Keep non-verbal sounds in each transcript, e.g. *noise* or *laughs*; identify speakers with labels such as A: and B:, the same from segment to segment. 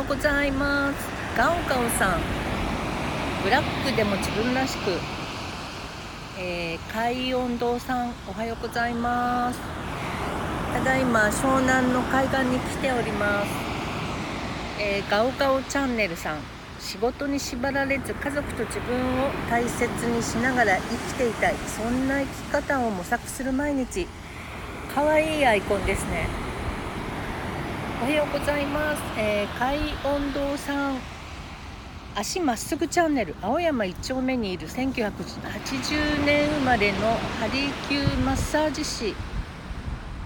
A: ようございます。ガオガオさん。ブラックでも自分らしく、えー、海音堂さんおはようございます。ただいま湘南の海岸に来ております、えー、ガオガオチャンネルさん。仕事に縛られず家族と自分を大切にしながら生きていたい。そんな生き方を模索する毎日。かわいいアイコンですね。おはようございます、えー、海音堂さん足まっすぐチャンネル青山1丁目にいる1980年生まれのハリキューマッサージ師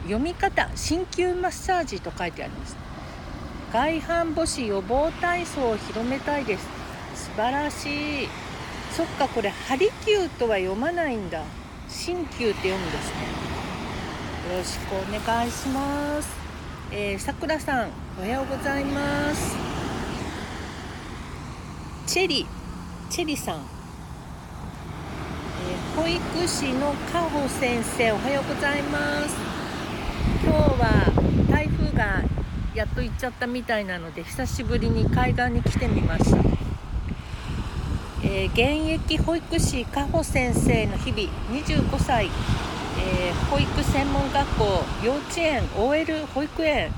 A: 読み方鍼灸マッサージと書いてあります。外反母趾予防体操を広めたいです。素晴らしい。そっかこれハリキとは読まないんだ。鍼灸って読むんですね。よろしくお願いします。えー、さくらさんおはようございます。チェリチェリさん、えー、保育士のかほ先生おはようございます。今日は台風がやっと行っちゃったみたいなので久しぶりに海岸に来てみました、えー、現役保育士かほ先生の日々25歳。えー、保育専門学校幼稚園 OL 保育園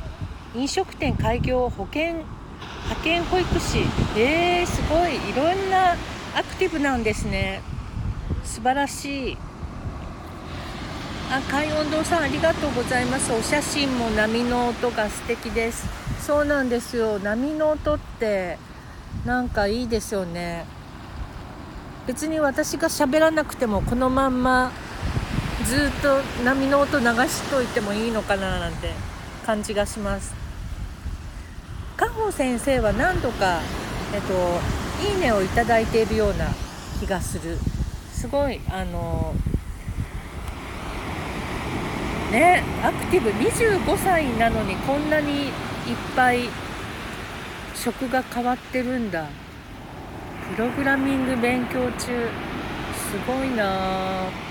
A: 飲食店開業保健派遣保育士。えー、すごいいろんなアクティブなんですね。素晴らしい。あ海音堂さんありがとうございます。お写真も波の音が素敵です。そうなんですよ。波の音ってなんかいいですよね。別に私が喋らなくてもこのまんまずっと波の音流しといてもいいのかななんて感じがします。加穂先生は何度か、えっと、いいねをいただいているような気がする。すごいあのねアクティブ。25歳なのにこんなにいっぱい職が変わってるんだ。プログラミング勉強中。すごいなあ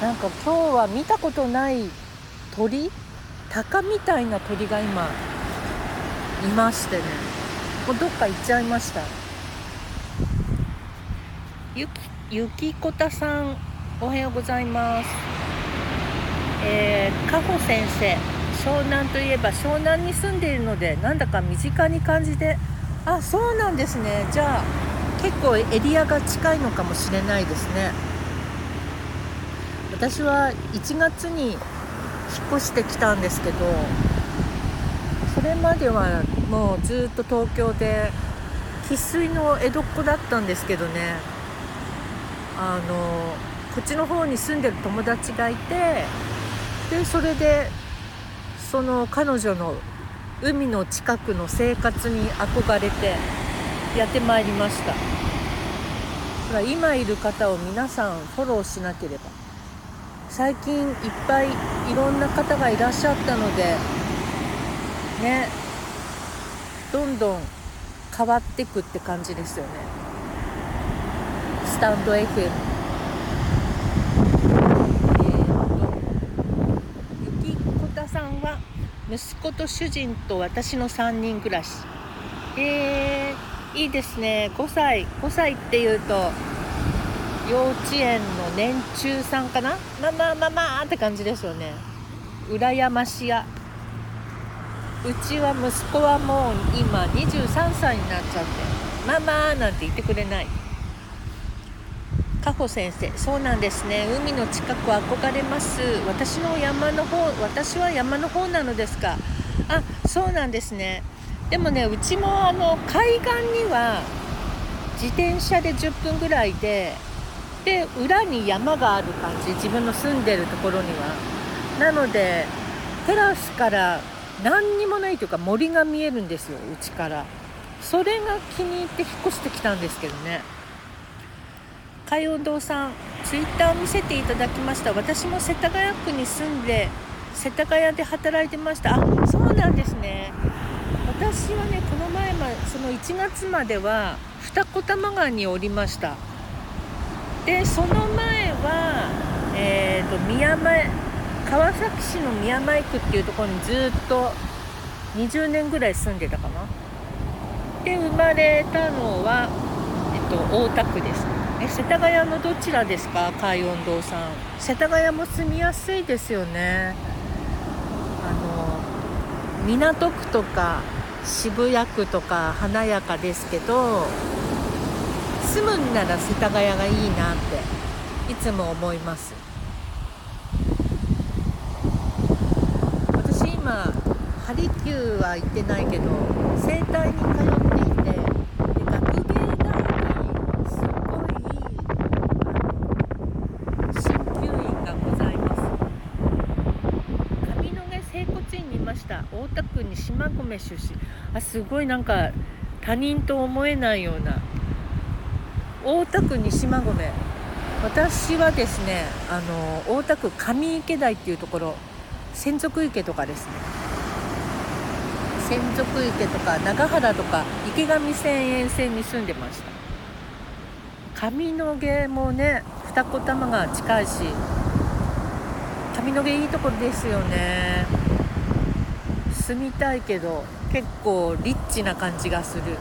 A: なんか今日は見たことない鳥？鷹みたいな鳥が今いましてね。もうどっか行っちゃいました。ゆきゆきこたさんおはようございます。えー、かほ先生湘南といえば湘南に住んでいるのでなんだか身近に感じて。あそうなんですね。じゃあ結構エリアが近いのかもしれないですね。私は1月に引っ越してきたんですけどそれまではもうずっと東京で生粋の江戸っ子だったんですけどね。あのこっちの方に住んでる友達がいてでそれでその彼女の海の近くの生活に憧れてやってまいりました。今いる方を皆さんフォローしなければ。最近いっぱいいろんな方がいらっしゃったのでねどんどん変わってくって感じですよね。スタンド FM えー、ゆきこたさんは息子と主人と私の3人暮らし。えー、いいですね。5歳。5歳っていうと幼稚園の年中さんかな？ママママって感じですよね。羨ましや。うちは息子はもう今23歳になっちゃってママなんて言ってくれない。加穂先生そうなんですね。海の近く憧れます。私の山の方私は山の方なのですか？あそうなんですね。でもねうちもあの海岸には自転車で10分ぐらいでで裏に山がある感じ自分の住んでるところには。なのでテラスから何にもないというか森が見えるんですようちから。それが気に入って引っ越してきたんですけどね。海音堂さんツイッターを見せていただきました。私も世田谷区に住んで世田谷で働いてました。あそうなんですね。私はねこの前まその1月までは二子玉川におりました。でその前は、えーと、宮前川崎市の宮前区っていうところにずっと20年ぐらい住んでたかな。で生まれたのは、えっと、大田区です。え世田谷のどちらですか？海音堂さん。世田谷も住みやすいですよね。あの港区とか渋谷区とか華やかですけど住むんなら世田谷がいいなっていつも思います。私今ハリキューは行ってないけど整体に通っていてで学芸大にすごい鍼灸院がございます。上野毛整骨院にいました。大田区に島込出身。あすごいなんか他人と思えないような大田区に島込。私はですねあの大田区上池台っていうところ専属池とかですね。千束池とか長原とか池上線沿線に住んでました。上野毛もね二子玉川近いし上野毛いいところですよね。住みたいけど結構リッチな感じがする。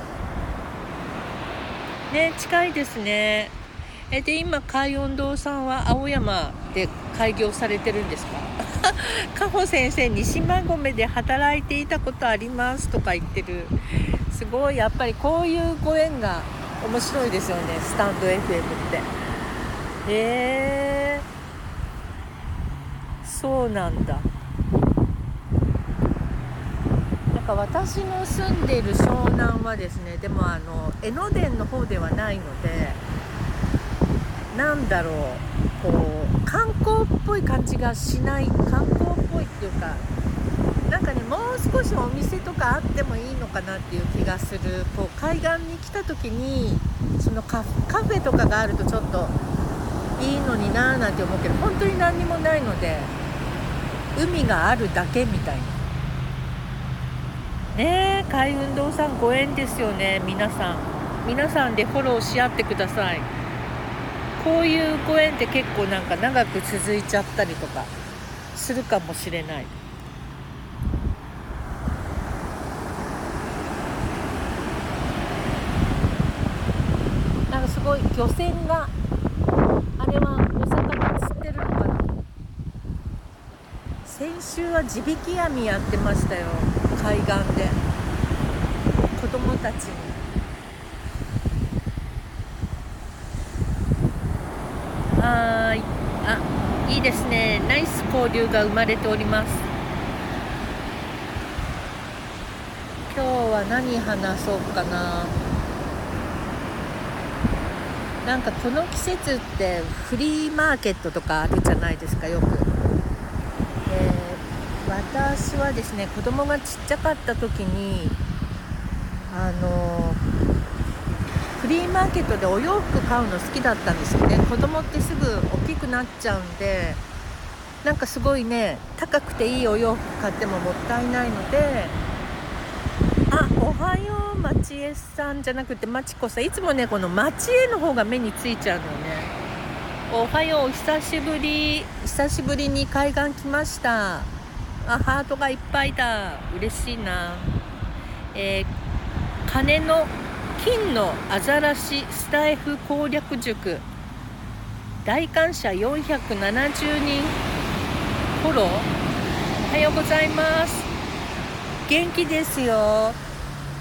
A: ね近いですね。えで今海音堂さんは青山で開業されてるんですか？*laughs* カホ先生に島込で働いていたことありますとか言ってる。すごいやっぱりこういうご縁が面白いですよね。スタンド FM って。へえそうなんだなんか私の住んでいる湘南はですねでもあの江ノ電の方ではないのでなんだろうこう観光っぽい感じがしない観光っぽいっていうかなんかねもう少しお店とかあってもいいのかなっていう気がする。こう海岸に来た時にそのカフェとかがあるとちょっといいのになーなんて思うけど本当に何にもないので海があるだけみたいな。ねえ海運動さんご縁ですよね皆さん。皆さんでフォローし合ってください。こういうご縁って結構なんか長く続いちゃったりとかするかもしれない。なんかすごい漁船があれはお魚釣ってるのかな。先週は地引き網やってましたよ。海岸で子供たちに。はい。あいいですね。ナイス交流が生まれております。今日は何話そうかな。なんかこの季節ってフリーマーケットとかあるじゃないですかよく、私はですね子供がちっちゃかった時にあのフリーマーケットでお洋服買うの好きだったんですよね。子供ってすぐ大きくなっちゃうんでなんかすごいね高くていいお洋服買ってももったいないのであおはよう町江さんじゃなくてまちこさん。いつもねこの町江の方が目についちゃうのよね。おはようお久しぶり。久しぶりに海岸来ました。あハートがいっぱいだ。嬉しいな。えー、鐘の金のアザラシスタイフ攻略塾。大感謝470人フォロー。おはようございます。元気ですよ。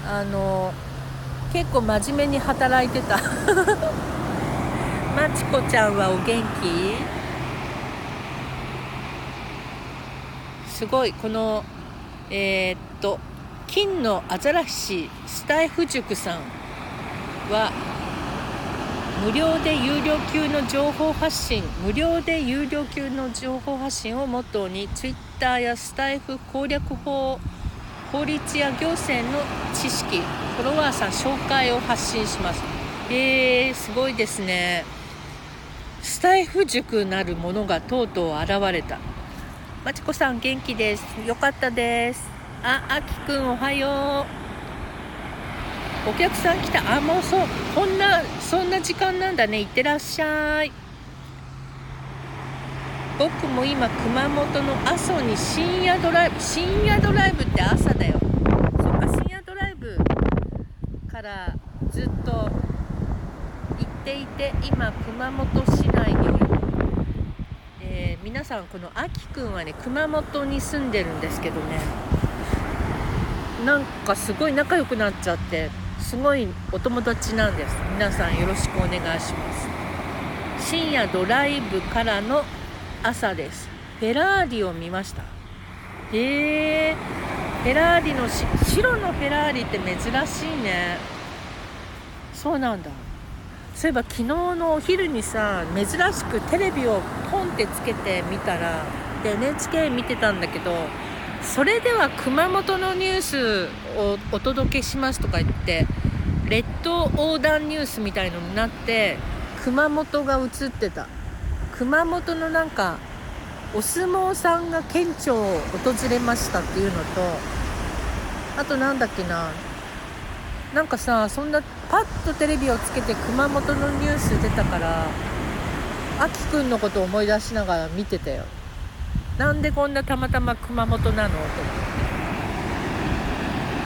A: あの結構真面目に働いてた。まちこちゃんはお元気？すごい。このえー、っと金のアザラシスタイフ塾さんは無料で有料級の情報発信無料で有料級の情報発信をモットーに Twitter やスタイフ攻略法法律や行政の知識フォロワーさん紹介を発信します。えー、すごいですね。スタイフ塾なるものがとうとう現れた。まちこさん元気です。よかったです。ああきくんおはよう。お客さん来た。あもうそう。こんなそんな時間なんだね。いってらっしゃい。僕も今熊本の阿蘇に深夜ドライブ深夜ドライブって朝だよ。そっか深夜ドライブからずっと行っていて今熊本市内にいる、えー、皆さんこのあきくんはね熊本に住んでるんですけどね。なんかすごい仲良くなっちゃってすごいお友達なんです。皆さんよろしくお願いします。深夜ドライブからの朝です。フェラーリを見ました。へえフェラーリの白のフェラーリって珍しいね。そうなんだ。そういえば昨日のお昼にさ珍しくテレビをポンってつけてみたらで NHK 見てたんだけどそれでは熊本のニュースをお届けしますとか言って列島横断ニュースみたいのになって熊本が映ってた。熊本のなんかお相撲さんが県庁を訪れましたっていうのとあとなんだっけななんかさそんなパッとテレビをつけて熊本のニュース出たからあきくんのこと思い出しながら見てたよ。なんでこんなたまたま熊本なのと思って。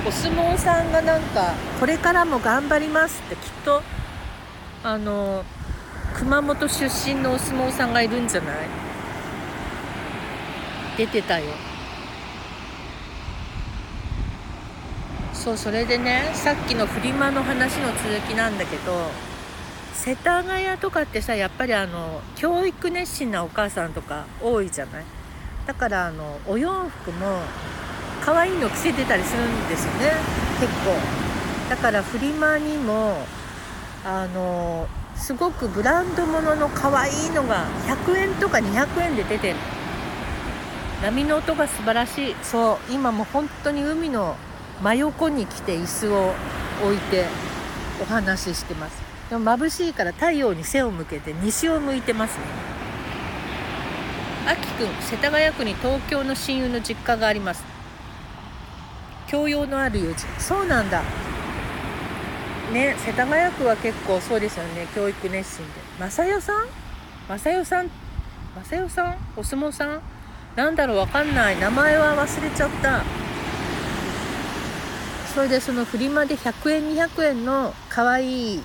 A: お相撲さんがなんかこれからも頑張りますってきっとあの熊本出身のお相撲さんがいるんじゃない？出てたよ。そうそれでねさっきのフリマの話の続きなんだけど世田谷とかってさやっぱりあの教育熱心なお母さんとか多いじゃない？だからあのお洋服も可愛いの着せてたりするんですよね。結構。だからフリマにもあのすごくブランド物の可愛いのが100円とか200円で出てる。波の音が素晴らしい。そう今も本当に海の真横に来て椅子を置いてお話ししてます。でも眩しいから太陽に背を向けて西を向いてますね。あきくん世田谷区に東京の親友の実家があります。教養のある友人。そうなんだ。ね世田谷区は結構そうですよね。教育熱心で。正代さん？正代さん？正代さん？お相撲さん？なんだろうわかんない。名前は忘れちゃった。それでそのフリマで100円200円の可愛い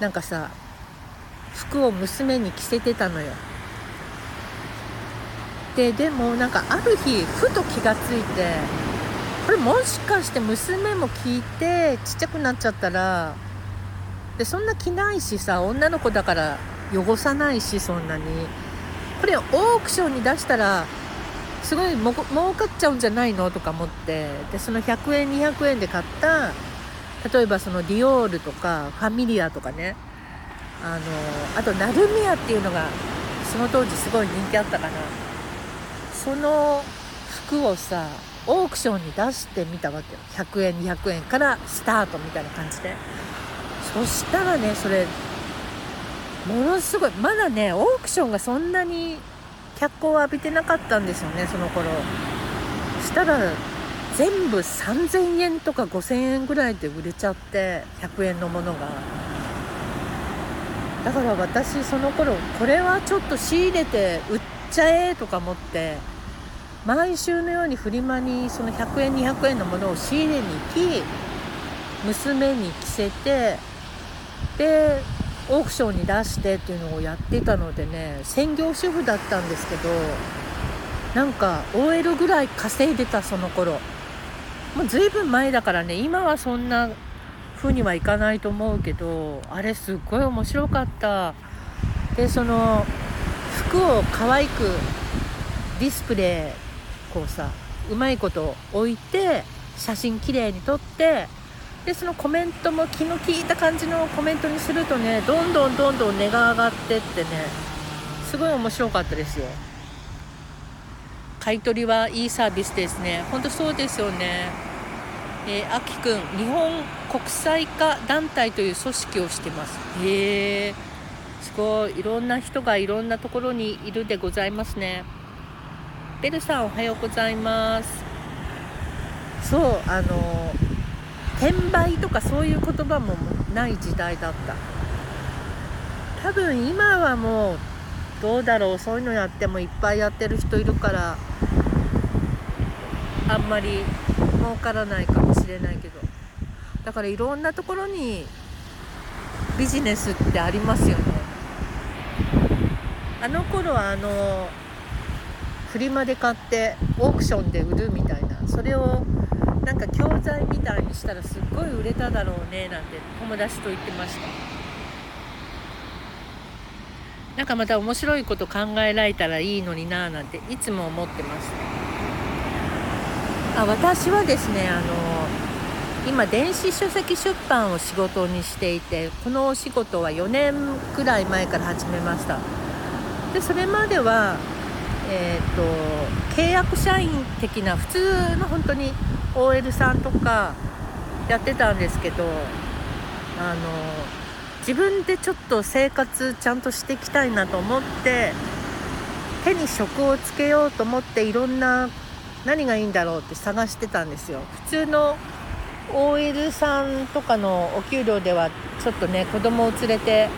A: なんかさ服を娘に着せてたのよ。ででもなんかある日ふと気がついてこれもしかして娘も聞いてちっちゃくなっちゃったらでそんな着ないしさ女の子だから汚さないしそんなに。これオークションに出したらすごいも儲かっちゃうんじゃないの？とか思って。でその100円200円で買った例えばそのディオールとかファミリアとかね。あのあとナルミアっていうのがその当時すごい人気あったかな。その服をさオークションに出してみたわけよ。100円200円からスタートみたいな感じで。そしたらねそれものすごいまだねオークションがそんなに脚光を浴びてなかったんですよねその頃。したら全部3000円とか5000円ぐらいで売れちゃって100円のものが。だから私その頃これはちょっと仕入れて売っちゃえとか思って毎週のようにフリマにその100円200円のものを仕入れに行き娘に着せてでオークションに出してっていうのをやってたのでね専業主婦だったんですけどなんか OL ぐらい稼いでたその頃。もう随分前だからね今はそんな風にはいかないと思うけどあれすっごい面白かった。でその服を可愛くディスプレイこうさうまいこと置いて写真きれいに撮ってでそのコメントも気の利いた感じのコメントにするとねどんどんどんどん値が上がってってねすごい面白かったですよ。買い取りはいいサービスですね。ほんとそうですよね。えー、あきくん日本国際化団体という組織をしてます。へえすごい。いろんな人がいろんなところにいるでございますね。ベルさんおはようございます。そうあの転売とかそういう言葉もない時代だった。多分今はもうどうだろう。そういうのやってもいっぱいやってる人いるからあんまり儲からないかもしれないけど。だからいろんなところにビジネスってありますよね。あの頃はあのフリマで買ってオークションで売るみたいなそれをなんか教材みたいにしたらすっごい売れただろうねなんて友達と言ってました。なんかまた面白いこと考えられたらいいのになぁなんていつも思ってます。あ私はですねあの今電子書籍出版を仕事にしていてこのお仕事は4年くらい前から始めました。でそれまではえーと、契約社員的な普通の本当に OL さんとかやってたんですけどあの自分でちょっと生活ちゃんとしていきたいなと思って手に職をつけようと思っていろんな何がいいんだろうって探してたんですよ。普通の OL さんとかのお給料ではちょっとね子供を連れて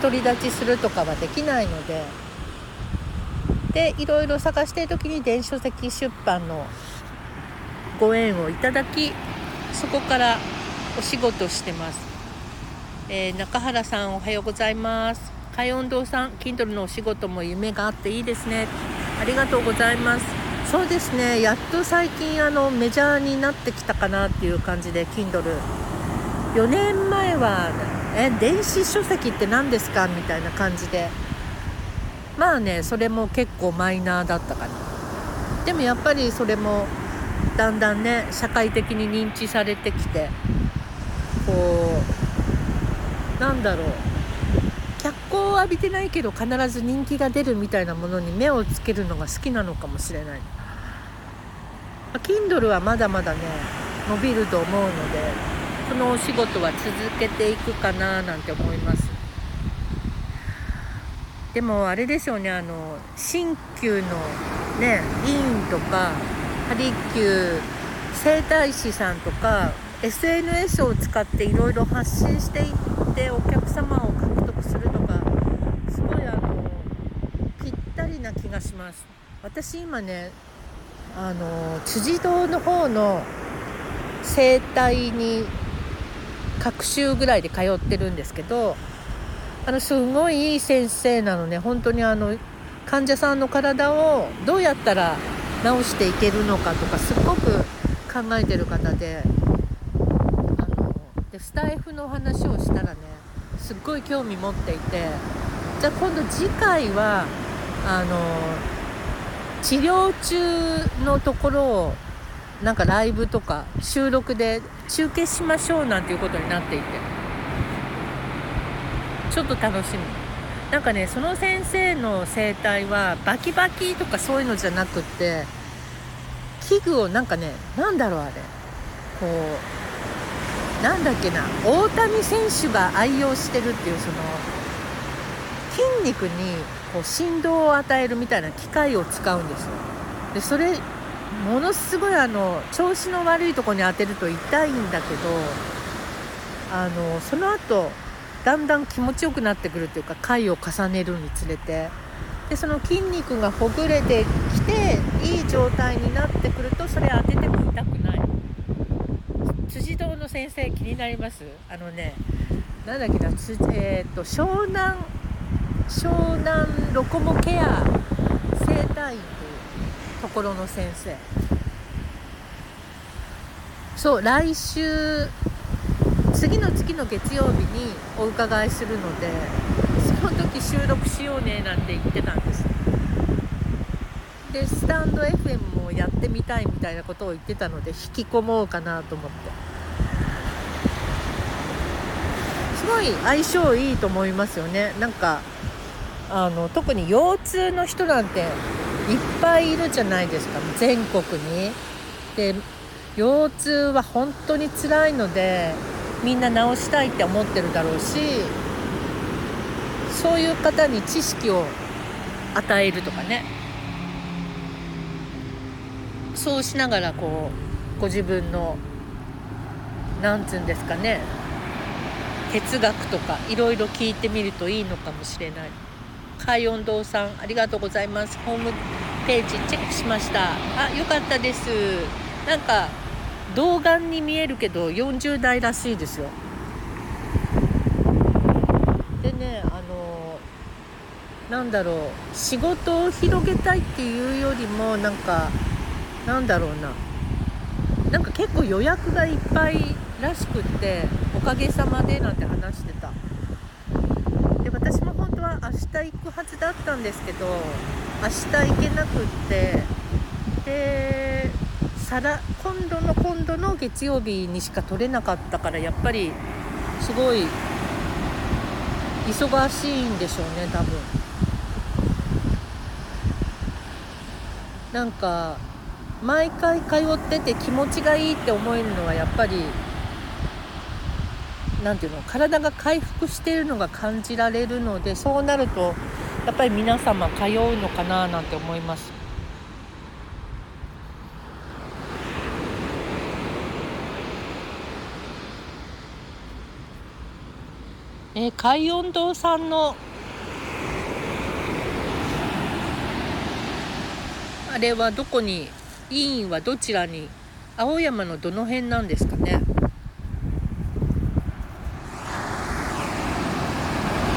A: 独り立ちするとかはできないのででいろいろ探してる時に電子書籍出版のご縁をいただきそこからお仕事してます、えー、中原さんおはようございます。海音堂さん Kindle のお仕事も夢があっていいですね。ありがとうございます。そうですね。やっと最近あのメジャーになってきたかなっていう感じで Kindle4 年前はえ電子書籍って何ですかみたいな感じで。まあねそれも結構マイナーだったかな。でもやっぱりそれもだんだんね社会的に認知されてきてこうなんだろう。脚光を浴びてないけど必ず人気が出るみたいなものに目をつけるのが好きなのかもしれない。Kindle はまだまだね伸びると思うのでこのお仕事は続けていくかななんて思います。でもあれですよねあの鍼灸のね医院とかハリキュー整体師さんとか SNS を使っていろいろ発信していってお客様を獲得するのがすごいあのぴったりな気がします。私今ねあの辻堂の方の整体に各週ぐらいで通ってるんですけどあのすごいいい先生なのね。本当にあの患者さんの体をどうやったら治していけるのかとかすっごく考えてる方であのでスタイフの話をしたらねすっごい興味持っていてじゃあ今度次回はあの治療中のところをなんかライブとか収録で中継しましょうなんていうことになっていて。ちょっと楽しみなんかねその先生の整体はバキバキとかそういうのじゃなくって器具をなんかね何だろうあれ。こうなんだっけな大谷選手が愛用してるっていうその筋肉にこう振動を与えるみたいな機械を使うんですよ。でそれものすごいあの調子の悪いとこに当てると痛いんだけどあのその後だんだん気持ちよくなってくるというか回を重ねるにつれて。でその筋肉がほぐれてきていい状態になってくるとそれ当てても痛くない。辻堂の先生気になります？あのねなんだっけなつ、えーと、湘南湘南ロコモケア整体院というところの先生。そう来週次の次の月曜日にお伺いするのでその時収録しようねなんて言ってたんです。でスタンド FM もやってみたいみたいなことを言ってたので引き込もうかなと思って。すごい相性いいと思いますよね。なんかあの特に腰痛の人なんていっぱいいるじゃないですか。全国に。で腰痛は本当に辛いのでみんな直したいって思ってるだろうしそういう方に知識を与えるとかね。そうしながらこうご自分のなんつうんですかね。哲学とかいろいろ聞いてみるといいのかもしれない。海音堂さんありがとうございます。ホームページチェックしました。あよかったです。なんか童顔に見えるけど40代らしいですよ。でねあのなんだろう仕事を広げたいっていうよりもなんかなんだろうな。なんか結構予約がいっぱいらしくっておかげさまでなんて話してた。で私も本当は明日行くはずだったんですけど明日行けなくってでさら今度の今度の月曜日にしか取れなかったからやっぱりすごい忙しいんでしょうね多分なんか毎回通ってて気持ちがいいって思えるのはやっぱり何ていうの体が回復してるのが感じられるのでそうなるとやっぱり皆様通うのかななんて思います。え、海音堂さんのあれはどこに委員はどちらに青山のどの辺なんですかね。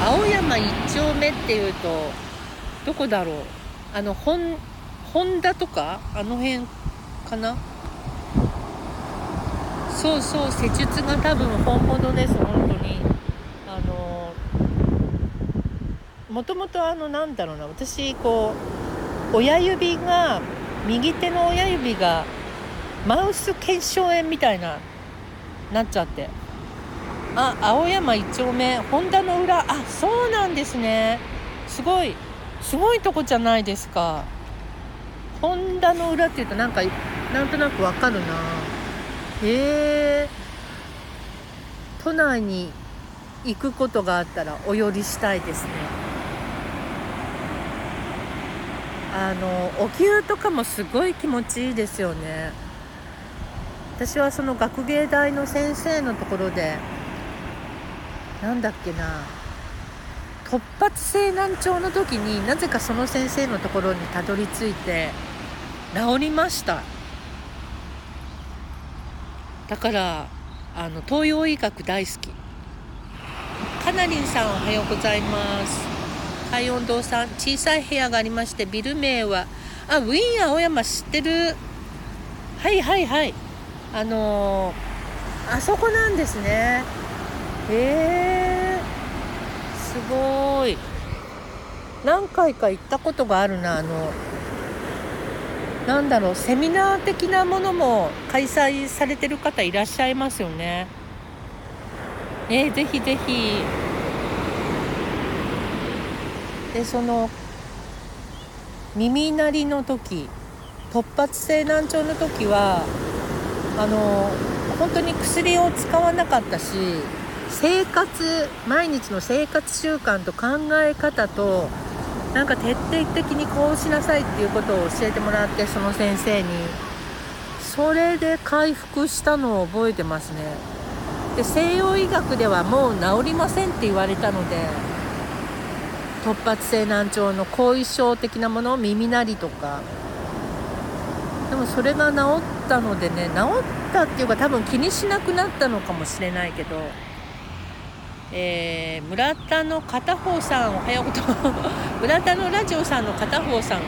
A: 青山一丁目っていうとどこだろう。あの本本田とかあの辺かな。そうそう施術が多分本物です本当にあのもともとあのなんだろうな私こう親指が右手の親指がマウス腱鞘炎みたいななっちゃって。あ青山一丁目本田の裏。あそうなんですね。すごいすごいとこじゃないですか。本田の裏っていうとなんかなんとなくわかるな。へえ。都内に行くことがあったらお寄りしたいですね。あのお灸とかもすごい気持ちいいですよね。私はその学芸大の先生のところでなんだっけな突発性難聴の時になぜかその先生のところにたどり着いて治りました。だからあの東洋医学大好き。かなりんさんおはようございます。海音堂さん小さい部屋がありましてビル名はあウィーン青山知ってる。はいはいはい。あのー、あそこなんですね。へえすごい。何回か行ったことがあるなあのなんだろうセミナー的なものも開催されてる方いらっしゃいますよね。ねぜひぜひ。でその耳鳴りの時突発性難聴の時はあの本当に薬を使わなかったし生活毎日の生活習慣と考え方となんか徹底的にこうしなさいっていうことを教えてもらってその先生に。それで回復したのを覚えてますね。で西洋医学ではもう治りませんって言われたので突発性難聴の後遺症的なもの耳鳴りとか。でもそれが治ったのでね治ったっていうか多分気にしなくなったのかもしれないけど。えー、村田の片方さんおはようございます。*laughs* 村田のラジオさんの片方さん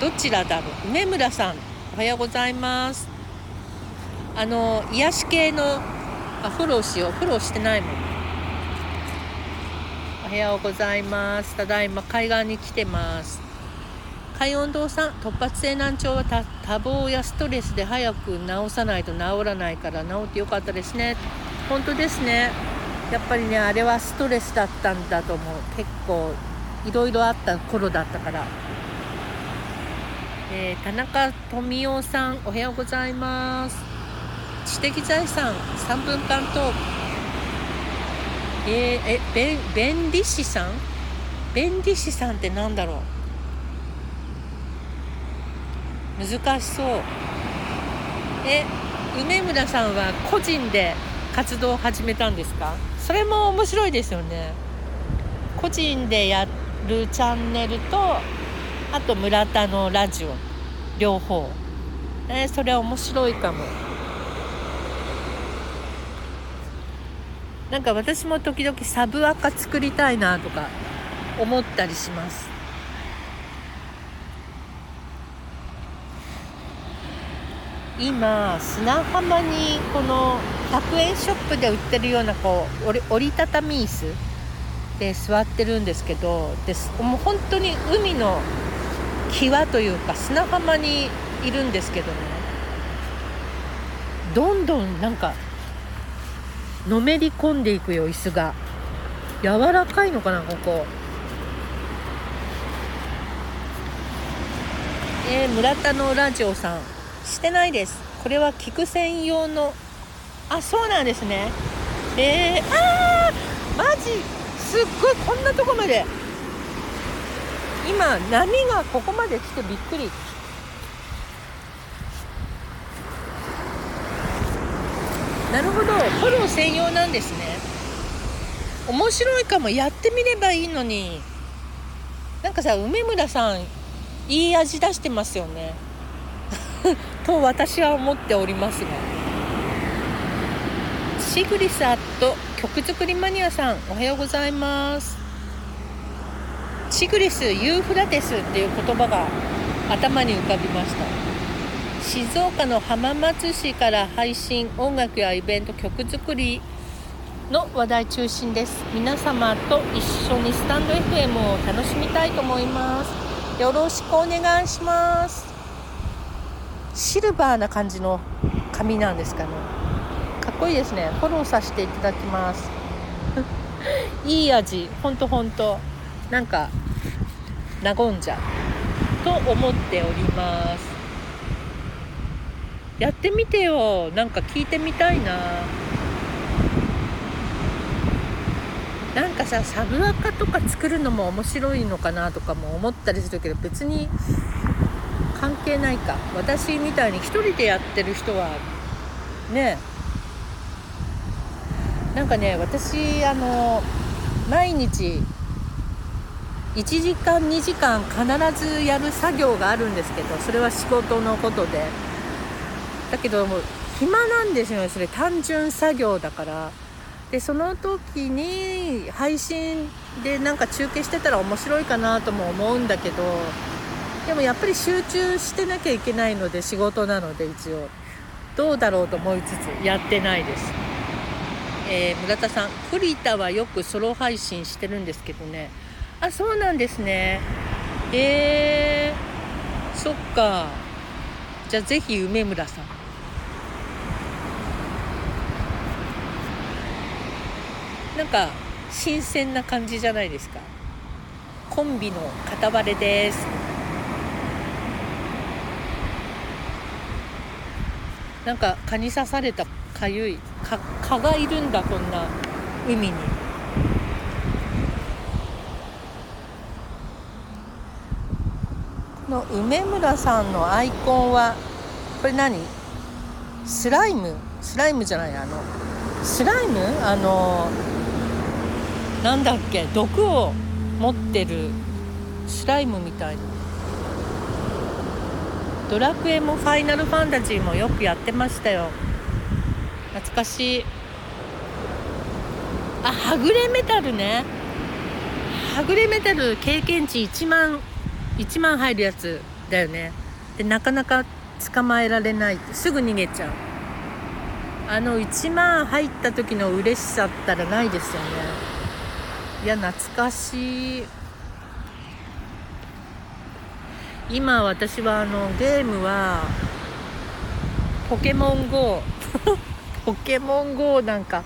A: どちらだろう？梅村さんおはようございます。あの癒し系のあフォローしよう。フォローしてないもんおはようございます。ただいま海岸に来てます。海温堂さん突発性難聴は多忙やストレスで早く治さないと治らないから治ってよかったですね。本当ですね。やっぱりねあれはストレスだったんだと思う。結構いろいろあった頃だったから、えー、田中富夫さんおはようございます。知的財産3分間トーク。えー、え弁理士さん？弁理士さんって何だろう？難しそう。え梅村さんは個人で活動を始めたんですか？それも面白いですよね。個人でやるチャンネルとあと村田のラジオ両方、えー、それは面白いかも。なんか私も時々サブアカ作りたいなとか思ったりします。今砂浜にこの100円ショップで売ってるようなこう折折りたたみ椅子で座ってるんですけどですもう本当に海の際というか砂浜にいるんですけどね。どんどんなんかのめり込んでいくよ椅子が。柔らかいのかなここ。えー、村田のラジオさん。してないです。これは聞く専用の。あそうなんですね。えー、あーマジすっごいこんなとこまで。今波がここまで来てびっくり。なるほど。フォロー専用なんですね。面白いかも。やってみればいいのに。なんかさ梅村さんいい味出してますよね。*laughs* と私は思っておりますが。シグリスアット曲作りマニアさんおはようございます。シグリスユーフラテスっていう言葉が頭に浮かびました。静岡の浜松市から配信音楽やイベント曲作りの話題中心です。皆様と一緒にスタンド FM を楽しみたいと思います。よろしくお願いします。シルバーな感じの髪なんですかね。かっこいいですね。フォローさせていただきます。*laughs* いい味。ほんとほんと。なんか和んじゃと思っております。やってみてよ。なんか聞いてみたいな。なんかさサブアカとか作るのも面白いのかなとかも思ったりするけど別に関係ないか。私みたいに1人でやってる人はね。なんかね私あの毎日1時間2時間必ずやる作業があるんですけどそれは仕事のことで。だけども暇なんですよねそれ単純作業だから。でその時に配信でなんか中継してたら面白いかなとも思うんだけどでもやっぱり集中してなきゃいけないので仕事なので一応。どうだろうと思いつつやってないです、えー、村田さん栗田はよくソロ配信してるんですけどね。あそうなんですね。えー、そっか。じゃあぜひ梅村さん。なんか新鮮な感じじゃないですか。コンビの片割れです。なんか蚊に刺されたかゆい。蚊蚊がいるんだこんな海に。この梅村さんのアイコンはこれ何？スライム？スライムじゃないあのスライム？あのなんだっけ？毒を持ってるスライムみたいな。ドラクエもファイナルファンタジーもよくやってましたよ。懐かしい。あはぐれメタルね。はぐれメタル経験値1万1万入るやつだよね。でなかなか捕まえられない。すぐ逃げちゃう。あの1万入った時の嬉しさったらないですよね。いや懐かしい。今私はあのゲームはポケモン GO *laughs* ポケモン GO なんか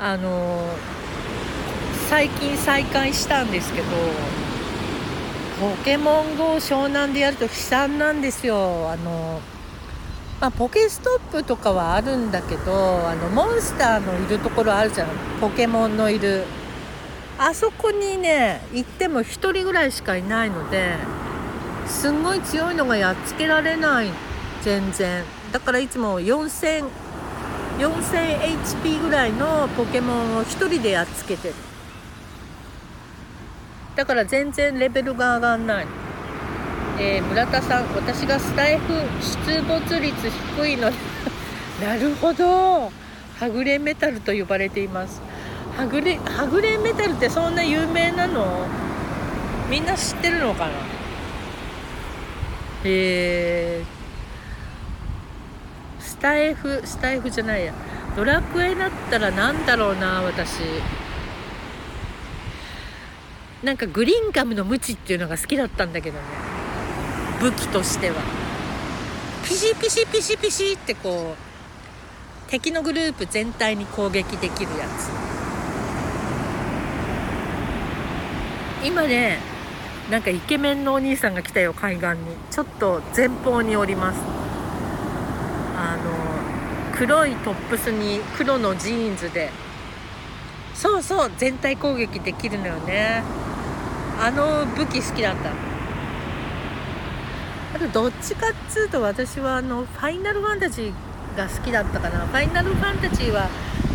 A: あの最近再開したんですけどポケモン GO 湘南でやると悲惨なんですよ。あのまあ、ポケストップとかはあるんだけどあのモンスターのいるところあるじゃん。ポケモンのいる。あそこにね行っても1人ぐらいしかいないのですんごい強いのがやっつけられない全然。だからいつも4000 4000HP ぐらいのポケモンを1人でやっつけてる。だから全然レベルが上がんない。えー、村田さん私がスタイフ出没率低いのでなるほど。はぐれメタルと呼ばれています。はぐれはぐれメタルってそんな有名なの？みんな知ってるのかな？えー、スタイフスタイフじゃないや。ドラクエだったら何だろうな私。なんかグリーンガムのムチっていうのが好きだったんだけどね。武器としては。ピシピシピシピシってこう敵のグループ全体に攻撃できるやつ。今ねなんかイケメンのお兄さんが来たよ海岸に。ちょっと前方におります。あの黒いトップスに黒のジーンズで。そうそう全体攻撃できるのよね。あの武器好きだった。あとどっちかっつうと私はあのファイナルファンタジーが好きだったかな。ファイナルファンタジーは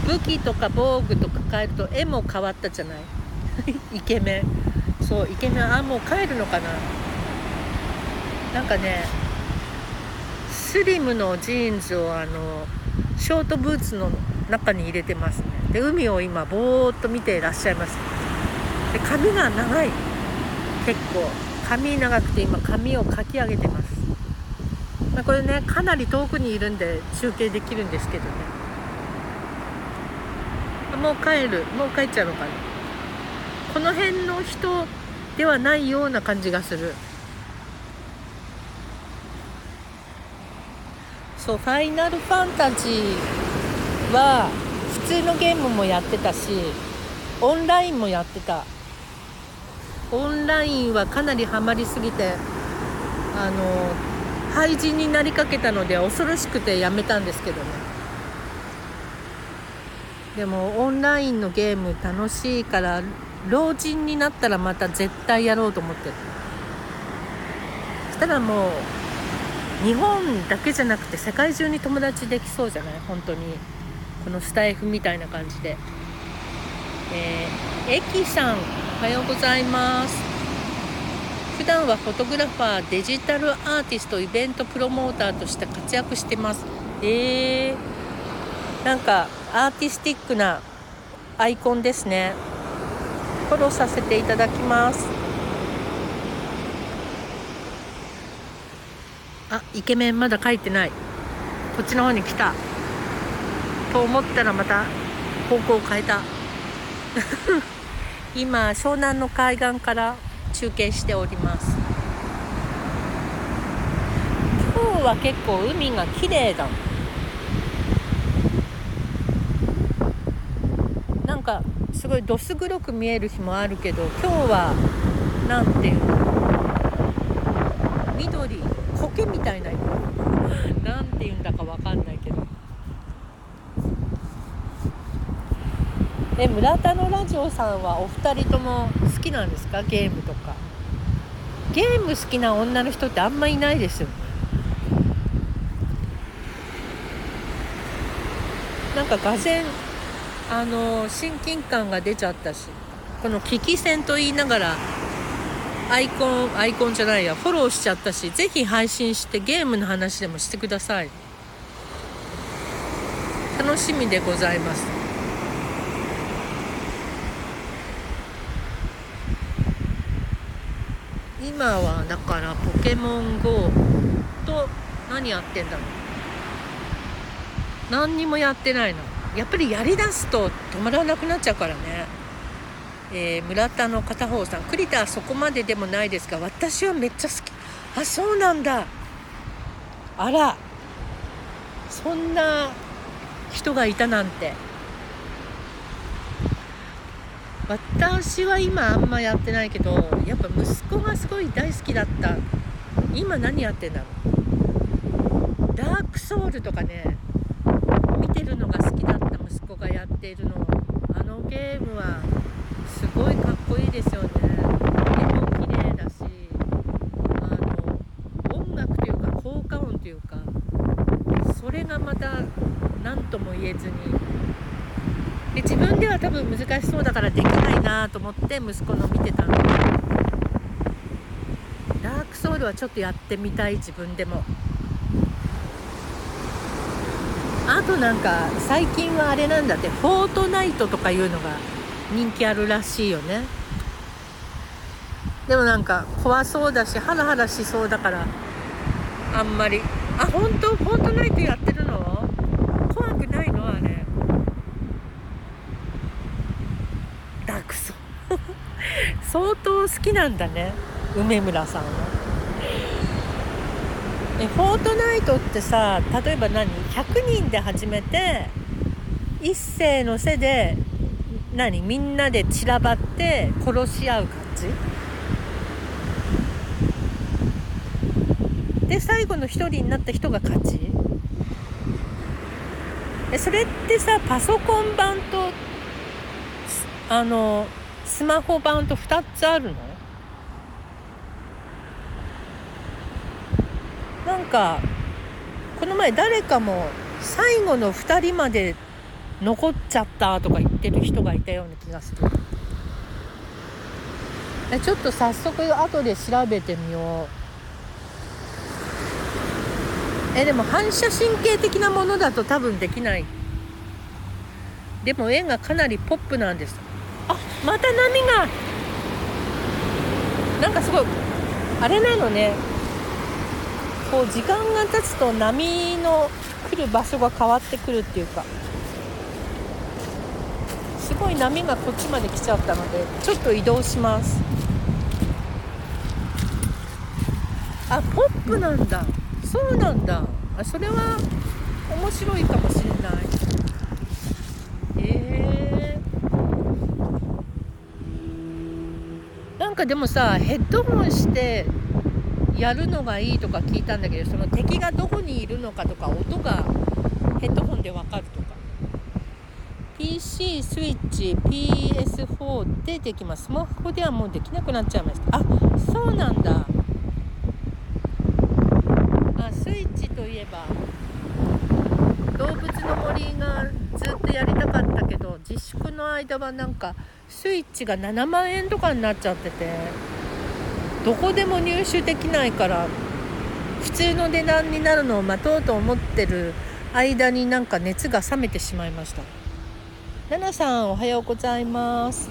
A: 武器とか防具とか変えると絵も変わったじゃない。*laughs* イケメン。そうイケメンあもう帰るのかな。なんかねスリムのジーンズをあのショートブーツの中に入れてますね。で海を今ぼーっと見ていらっしゃいます。で髪が長い。結構。髪長くて今髪をかき上げてます、まあ、これねかなり遠くにいるんで中継できるんですけどね。もう帰る。もう帰っちゃうのかな。この辺の人ではないような感じがする。そうファイナルファンタジーは普通のゲームもやってたしオンラインもやってた。オンラインはかなりハマりすぎてあの廃人になりかけたので恐ろしくてやめたんですけどね。でもオンラインのゲーム楽しいから老人になったらまた絶対やろうと思ってる。そしたらもう日本だけじゃなくて世界中に友達できそうじゃない？本当に。このスタイフみたいな感じで。えー、エキさんおはようございます。普段はフォトグラファーデジタルアーティストイベントプロモーターとして活躍してます。えー、なんかアーティスティックなアイコンですね。フォローさせていただきます。あイケメンまだ書いてない。こっちの方に来た。と思ったらまた方向を変えた。*laughs* 今湘南の海岸から中継しております。今日は結構海が綺麗だなんかすごいどす黒く見える日もあるけど今日は何ていうの？緑苔みたいな色。*laughs* 何て言うんだか分かんないけど。え村田のラジオさんはお二人とも好きなんですか？ゲームとか。ゲーム好きな女の人ってあんまいないですよなんかがぜあの親近感が出ちゃったしこの危機戦と言いながらアイコンアイコンじゃないやフォローしちゃったしぜひ配信してゲームの話でもしてください。楽しみでございます。今はだからポケモン GO と何やってんだろう。何にもやってないの。やっぱりやりだすと止まらなくなっちゃうからね。えー、村田の片方さん栗田はそこまででもないですが私はめっちゃ好きあそうなんだあらそんな人がいたなんて私は今あんまやってないけどやっぱ息子がすごい大好きだった今何やってんだろうダークソウルとかね見てるのが好きだったがやっているのあのゲームはすごいかっこいいですよね。絵も綺麗だしあの音楽というか効果音というかそれがまた何とも言えずに。で自分では多分難しそうだからできないなと思って息子の見てたんでダークソウルはちょっとやってみたい自分でも。あとなんか最近はあれなんだってフォートナイトとかいうのが人気あるらしいよね。でもなんか怖そうだしハラハラしそうだからあんまり。あ本当？フォートナイトやってるの？怖くないの？あれ。ダクソ。*laughs* 相当好きなんだね梅村さんは。えフォートナイトってさ例えば何？100人で始めて一斉の背で何？みんなで散らばって殺し合う感じ？で最後の1人になった人が勝ち？えそれってさパソコン版とあのスマホ版と2つあるのなんかこの前誰かも最後の2人まで残っちゃったとか言ってる人がいたような気がする。ちょっと早速後で調べてみよう。えでも反射神経的なものだと多分できない。でも絵がかなりポップなんです。あまた波が。なんかすごい。あれなのね。こう時間が経つと波の来る場所が変わってくるっていうか。すごい波がこっちまで来ちゃったのでちょっと移動します。あポップなんだ。そうなんだ。あそれは面白いかもしれない。え。ー、なんかでもさヘッドホンしてやるのがいいとか聞いたんだけどその敵がどこにいるのかとか音がヘッドホンでわかるとか。PC スイッチ PS4 でできます。スマホではもうできなくなっちゃいました。あそうなんだ。あスイッチといえば動物の森がずっとやりたかったけど自粛の間はなんかスイッチが7万円とかになっちゃってて。どこでも入手できないから普通の値段になるのを待とうと思ってる間になんか熱が冷めてしまいました。ナナさんおはようございます。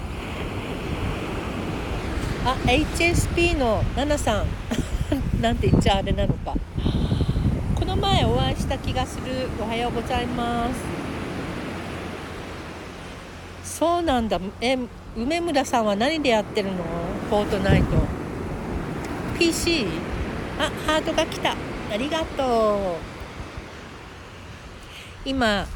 A: あ HSP のナナさん。*laughs* なんて言っちゃあれなのか。この前お会いした気がする。おはようございます。そうなんだ。え梅村さんは何でやってるの？フォートナイト。PC あハートが来た。ありがとう。今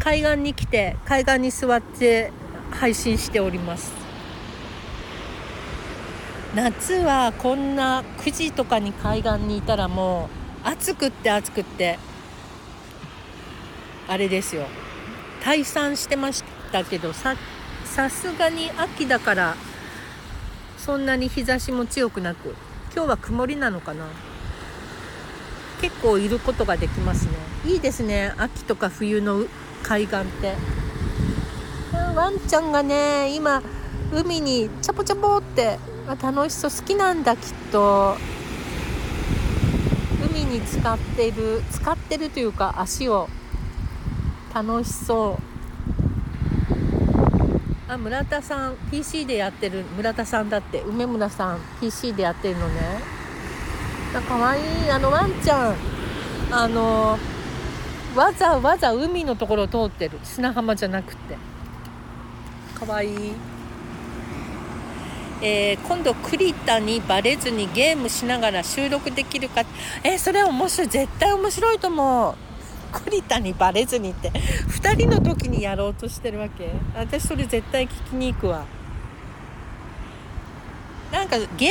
A: 海岸に来て海岸に座って配信しております。夏はこんな9時とかに海岸にいたらもう暑くって暑くってあれですよ。退散してましたけどささすがに秋だからそんなに日差しも強くなく。今日は曇りなのかな？結構いることができますね。いいですね。秋とか冬の海岸って。ワンちゃんがね今海にチャポチャポって楽しそう。好きなんだきっと。海に使ってる使ってるというか足を。楽しそう。あ村田さん PC でやってる村田さんだって。梅村さん PC でやってるのね。かわいい。あのワンちゃん。あのわざわざ海のところを通ってる。砂浜じゃなくて。かわいい。えー、今度栗田にバレずにゲームしながら収録できるか。えー、それ面白い。絶対面白いと思う。栗田にバレずにって2人の時にやろうとしてるわけ。私それ絶対聞きに行くわ。なんかゲー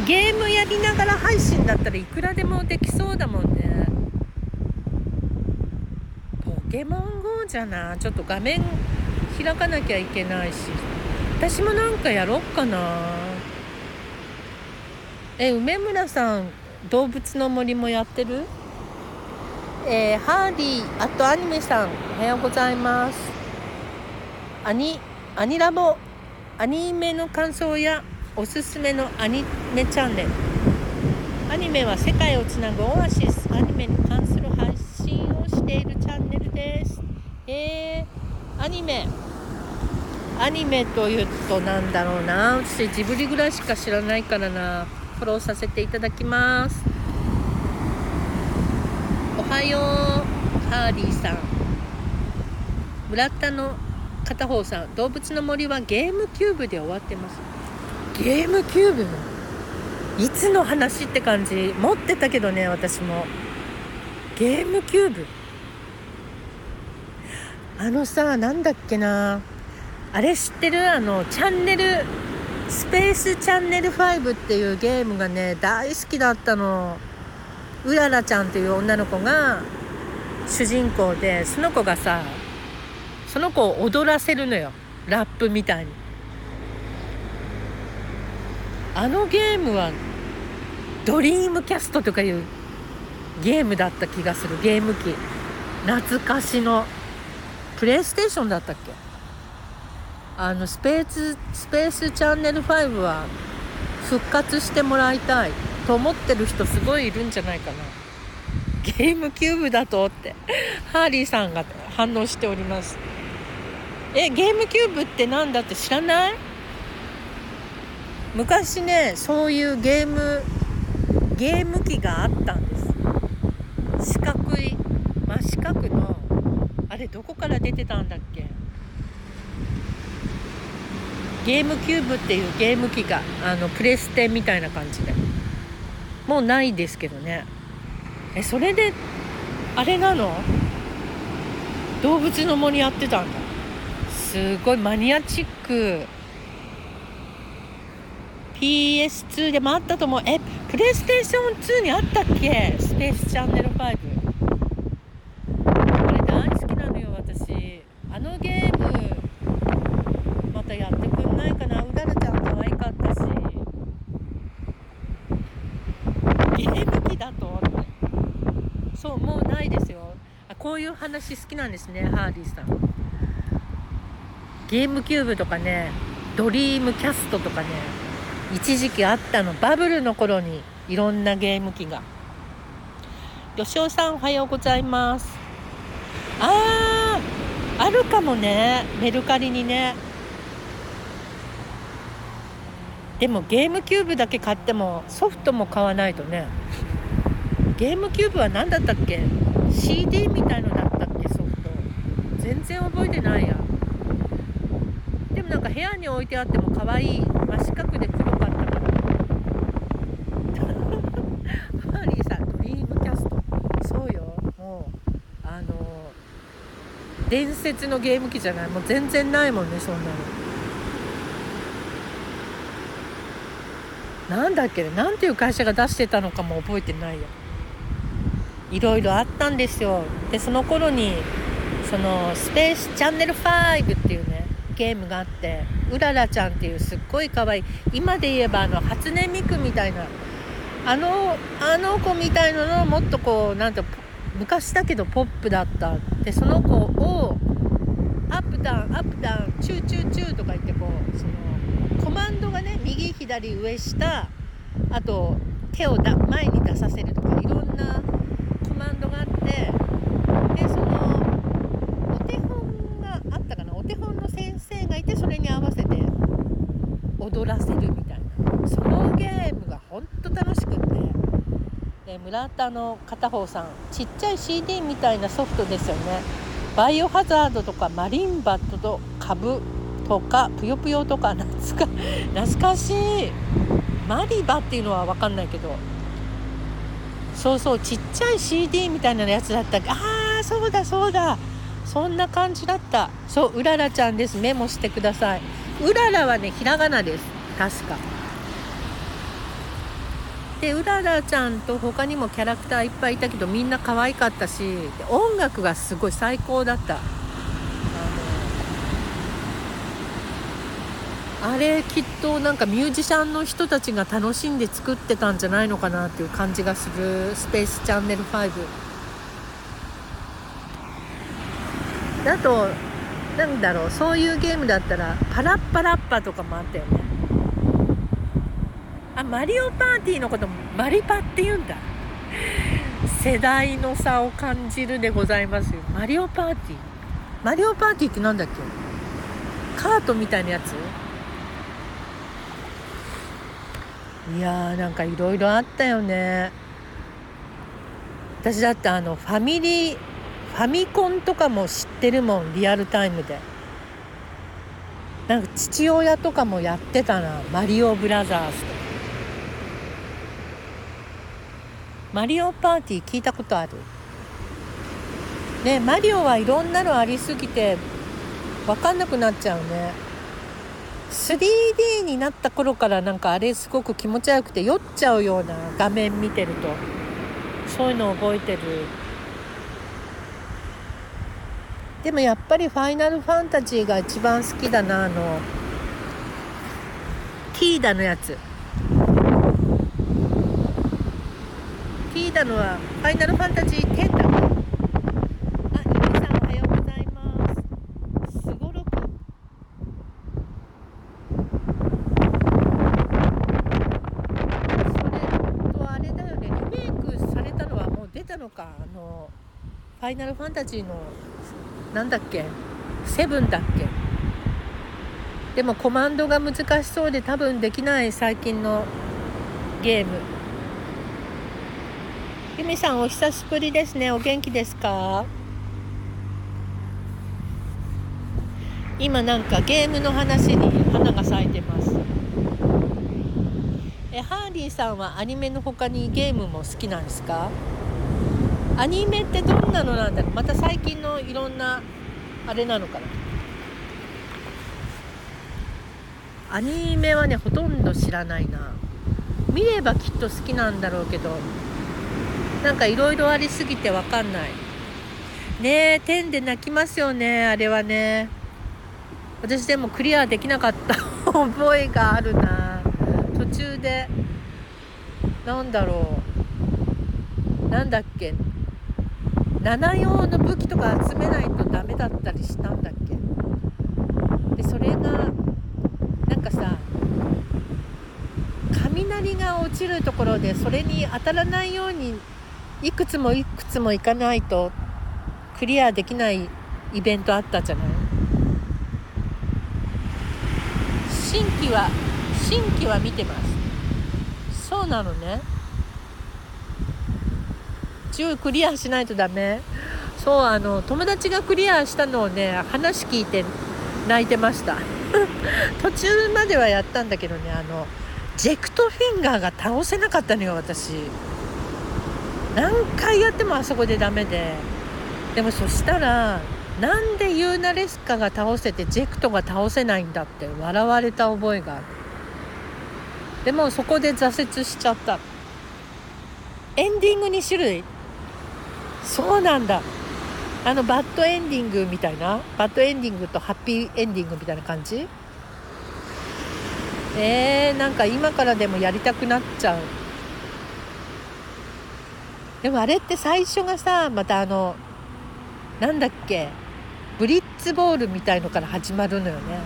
A: ムゲームやりながら配信だったらいくらでもできそうだもんね。ポケモン GO じゃな。ちょっと画面開かなきゃいけないし。私もなんかやろっかな。え梅村さん動物の森もやってる？えー、ハーリー、あとアニメさん、おはようございます。アニ、アニラボ、アニメの感想やおすすめのアニメチャンネル。アニメは世界をつなぐオアシスアニメに関する配信をしているチャンネルです。えー、アニメ。アニメというとなんだろうな。私ジブリぐらいしか知らないからな。フォローさせていただきます。はようハーリーさん。村田の片方さん。動物の森はゲームキューブで終わってます。ゲームキューブ？いつの話って感じ？持ってたけどね私も。ゲームキューブ？あのさなんだっけな。あれ知ってる？あのチャンネルスペースチャンネル5っていうゲームがね大好きだったの。うららちゃんっていう女の子が主人公でその子がさその子を踊らせるのよ。ラップみたいに。あのゲームはドリームキャストとかいうゲームだった気がする。ゲーム機。懐かしの。プレイステーションだったっけ？あのスペーススペースチャンネル5は復活してもらいたい。と思ってる人すごいいるんじゃないかな。ゲームキューブだとって。ハーリーさんが反応しております。えゲームキューブって何だって知らない？昔ねそういうゲームゲーム機があったんです。四角い真四角のあれどこから出てたんだっけ？ゲームキューブっていうゲーム機があのプレステみたいな感じで。もうないですけどね。えそれであれなの？動物の森やってたんだ。すごいマニアチック。PS2 でもあったと思う。えプレイステーション2にあったっけ？スペースチャンネル5これ大好きなのよ私あのゲームまたやってくんないかなうららちゃん可愛かったしゲーム機だとってそうもうないですよあこういう話好きなんですねハーリーさん。ゲームキューブとかねドリームキャストとかね一時期あったのバブルの頃にいろんなゲーム機が。吉尾さんおはようございます。あーあるかもねメルカリにね。でもゲームキューブだけ買ってもソフトも買わないとね。ゲームキューブは何だったっけ？CD みたいのだったっけ？ソフト。全然覚えてないや。でもなんか部屋に置いてあっても可愛い。真四角で黒かったから。ハリーさんドリームキャスト。そうよ。もうあの伝説のゲーム機じゃない。もう全然ないもんねそんなの。なんだっけなんていう会社が出してたのかも覚えてないや。いろいろあったんですよ。でその頃にそのスペースチャンネル5っていうねゲームがあってうららちゃんっていうすっごい可愛い今で言えばあの初音ミクみたいなあのあの子みたいなのもっとこうなんて昔だけどポップだった。でその子を up down up down チューチューチューとか言ってこうそのコマンドがね右左上下あと手をだ前に出させるとかいろんなンドがあってでその手本の先生がいてそれに合わせて踊らせるみたいな。そのゲームがほんと楽しくって。で村田の片方さんちっちゃい CD みたいなソフトですよね。バイオハザードとかマリンバと株とかぷよぷよとか懐か懐かしい。マリバっていうのは分かんないけど。そうそうちっちゃい CD みたいなやつだった。ああそうだそうだ。そんな感じだった。そううららちゃんです。メモしてください。うららはねひらがなです。確か。でうららちゃんと他にもキャラクターいっぱいいたけどみんな可愛かったし音楽がすごい最高だった。あれきっとなんかミュージシャンの人たちが楽しんで作ってたんじゃないのかなっていう感じがするスペースチャンネル5だとなんだろうそういうゲームだったらパラッパラッパとかもあったよね。あマリオパーティーのこともマリパって言うんだ。世代の差を感じるでございますよ。マリオパーティー？マリオパーティーって何だっけ？カートみたいなやつ？いやーなんかいろいろあったよね。私だってあのファミリーファミコンとかも知ってるもんリアルタイムで。なんか父親とかもやってたなマリオブラザーズとか。マリオパーティー聞いたことある？ねマリオはいろんなのありすぎて分かんなくなっちゃうね。3D になった頃からなんかあれすごく気持ち悪くて酔っちゃうような画面見てるとそういうのを覚えてる。でもやっぱり「ファイナルファンタジー」が一番好きだなあのティーダのやつ。ティーダのは「ファイナルファンタジー10」だあゆみさんおはようございますすごろくそれとあれだよねリメイクされたのはもう出たのかあの「フファイナルファンタジー」のなんだっけ？セブンだっけ？でもコマンドが難しそうで多分できない最近のゲーム。ゆみさんお久しぶりですね。お元気ですか？今なんかゲームの話に花が咲いてます。えハーリーさんはアニメの他にゲームも好きなんですか？アニメってどんなのなんだろう？また最近のいろんなあれなのかな？アニメはねほとんど知らないな。見ればきっと好きなんだろうけどなんかいろいろありすぎてわかんない。ねえ天で泣きますよねあれはね。私でもクリアできなかった *laughs* 覚えがあるな。途中でなんだろう。なんだっけ？7用の武器とか集めないとダメだったりしたんだっけ？でそれがなんかさ雷が落ちるところでそれに当たらないようにいくつもいくつも行かないとクリアできないイベントあったじゃない？新規は新規は見てます。そうなのね。10クリアしないとダメ。そうあの友達がクリアしたのをね話聞いて泣いてました。*laughs* 途中まではやったんだけどねあのジェクトフィンガーが倒せなかったのよ私。何回やってもあそこでダメで。でもそしたらなんでユーナレスカが倒せてジェクトが倒せないんだって笑われた覚えがある。でもそこで挫折しちゃった。エンディング2種類そうなんだ。あのバッドエンディングみたいな？バッドエンディングとハッピーエンディングみたいな感じ？えー、なんか今からでもやりたくなっちゃう。でもあれって最初がさまたあのなんだっけ？ブリッツボールみたいのから始まるのよね。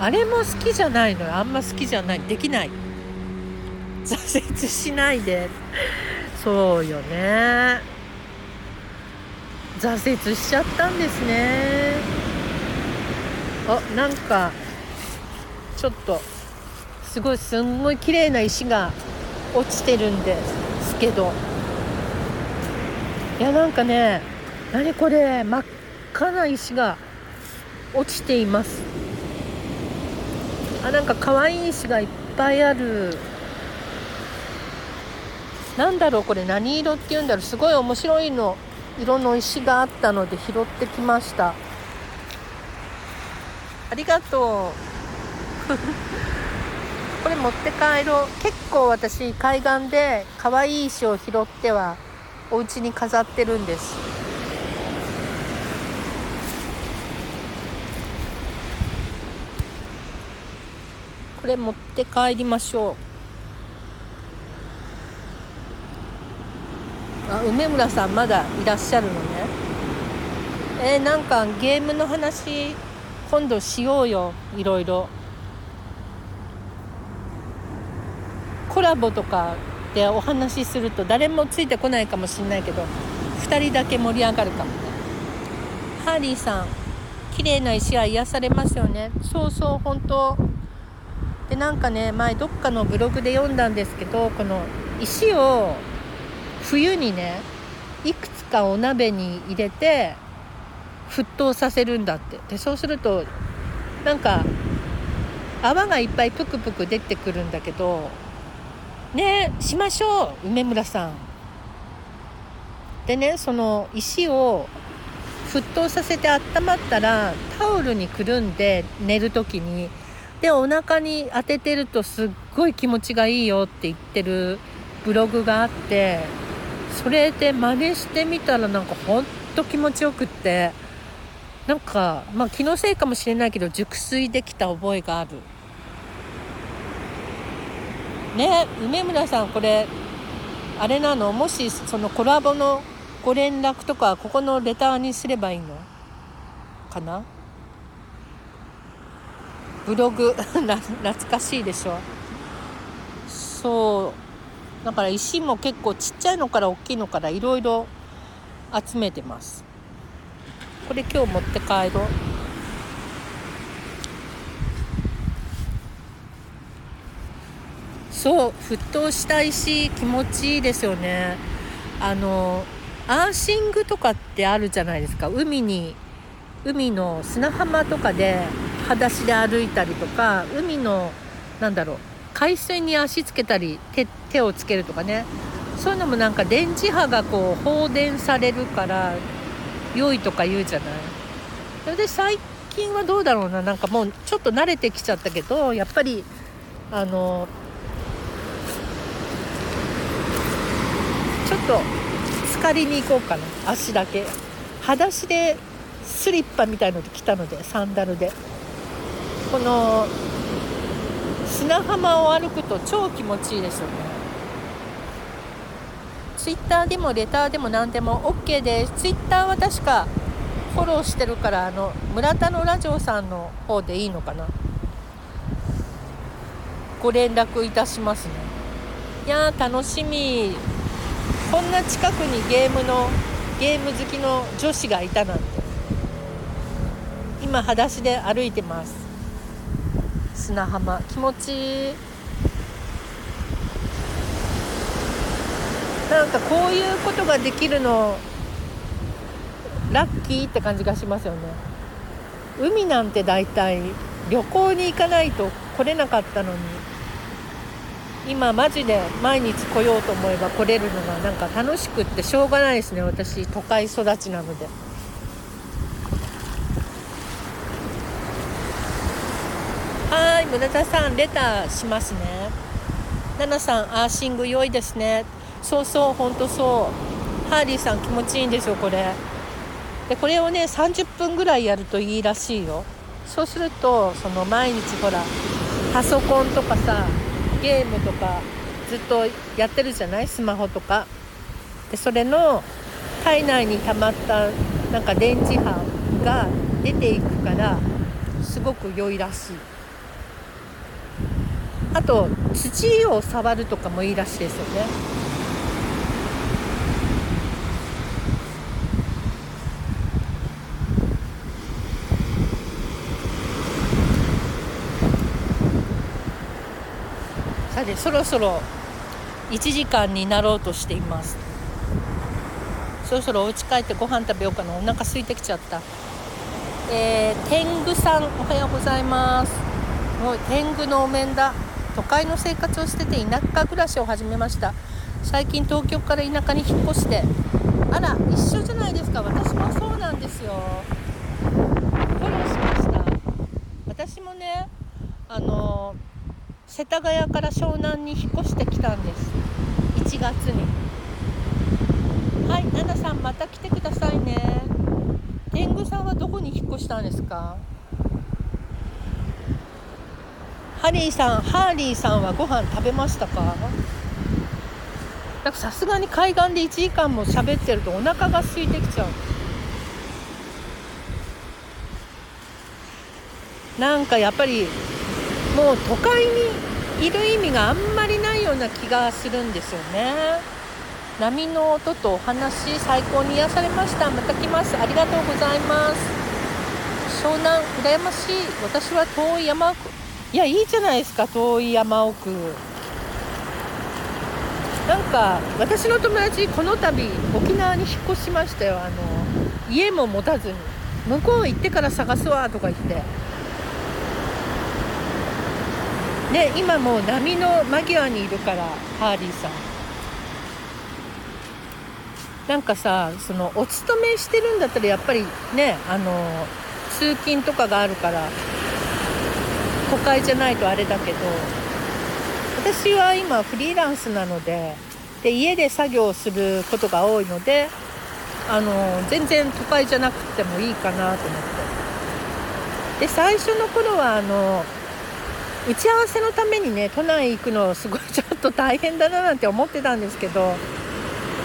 A: あれも好きじゃないのよ。あんま好きじゃない。できない。挫折しないで。そうよね。挫折しちゃったんですね。あなんかちょっとすごいすんごい綺麗な石が落ちてるんですけど。いやなんかね何これ真っ赤な石が落ちています。あなんか可愛い石がいっぱいある。なんだろうこれ何色っていうんだろう。すごい面白いの。色の石があったので拾ってきました。ありがとう。*laughs* これ持って帰ろう。結構私海岸で可愛い石を拾ってはお家に飾ってるんです。これ持って帰りましょう。あ梅村さんまだいらっしゃるのね。えー、なんかゲームの話今度しようよいろいろ。こラボとかでお話しすると誰もついてこないかもしんないけど2人だけ盛り上がるかもね。ハーリーさん綺麗な石は癒されますよね。そうそう本当。でなんかね前どっかのブログで読んだんですけどこの石を冬にねいくつかお鍋に入れて沸騰させるんだって。でそうするとなんか泡がいっぱいプクプク出てくるんだけどねしましょう梅村さん。でねその石を沸騰させて温まったらタオルにくるんで寝る時に。でお腹に当ててるとすっごい気持ちがいいよって言ってるブログがあってそれで真似してみたらなんかほんと気持ちよくって。なんかまあ気のせいかもしれないけど熟睡できた覚えがある。ね梅村さんこれあれなの？もしそのコラボのご連絡とかここのレターにすればいいの？かな？ブログ。*laughs* 懐かしいでしょ？そう。だから石も結構ちっちゃいのから大きいのからいろいろ集めてます。これ今日持って帰ろう。そう沸騰した石気持ちいいですよね。あのアーシングとかってあるじゃないですか。海に海の砂浜とかで裸足で歩いたりとか海のなんだろう海水に足つけたり手手をつけるとかね。そういうのもなんか電磁波がこう放電されるから良いとか言うじゃない。それで最近はどうだろうな。なんかもうちょっと慣れてきちゃったけどやっぱりあのちょっと浸かりに行こうかな。足だけ。裸足でスリッパみたいので来たのでサンダルで。この砂浜を歩くと超気持ちいいですよね。ツイッターでもレターでも何でも OK です。ツイッターは確かフォローしてるからあの村田のラジオさんの方でいいのかな。ご連絡いたしますね。いやー楽しみ。こんな近くにゲームのゲーム好きの女子がいたなんて。今裸足で歩いてます。砂浜。気持ちいい。なんかこういうことができるのラッキーって感じがしますよね。海なんて大体旅行に行かないと来れなかったのに。今マジで毎日来ようと思えば来れるのがなんか楽しくってしょうがないですね。私都会育ちなので。い村田さんレターしますね。奈々さんアーシング良いですね。そうそうほんとそう。ハーリーさん気持ちいいんですよこれ。でこれをね30分ぐらいやるといいらしいよ。そうするとその毎日ほらパソコンとかさゲームとかずっとやってるじゃない？スマホとか。でそれの体内に溜まったなんか電磁波が出ていくからすごく良いらしい。あと土を触るとかもいいらしいですよね。さてそろそろ1時間になろうとしています。そろそろお家帰ってご飯食べようかな。お腹空いてきちゃった。えー、天狗さんおはようございます。もう天狗のお面だ。都会の生活をしてて田舎暮らしを始めました。最近東京から田舎に引っ越して。あら一緒じゃないですか。私もそうなんですよ。フォローしました。私もねあの世田谷から湘南に引っ越してきたんです。1月に。はい奈々さんまた来てくださいね。天狗さんはどこに引っ越したんですか？ハリーさんハーリーさんはご飯食べましたか？なんかさすがに海岸で1時間も喋ってるとお腹が空いてきちゃう。なんかやっぱりもう都会にいる意味があんまりないような気がするんですよね。波の音とお話最高に癒されました。また来ます。ありがとうございます。湘南羨ましい。私は遠い山奥。いやいいじゃないですか遠い山奥。なんか私の友達この度沖縄に引っ越しましたよ。あの家も持たずに。向こう行ってから探すわとか言って。で今もう波の間際にいるからハーリーさん。なんかさそのお勤めしてるんだったらやっぱりねあの通勤とかがあるから都会じゃないとあれだけど私は今フリーランスなのでで家で作業することが多いのであの全然都会じゃなくてもいいかなと思って。で最初の頃はあの打ち合わせのためにね都内行くのすごい *laughs* ちょっと大変だななんて思ってたんですけど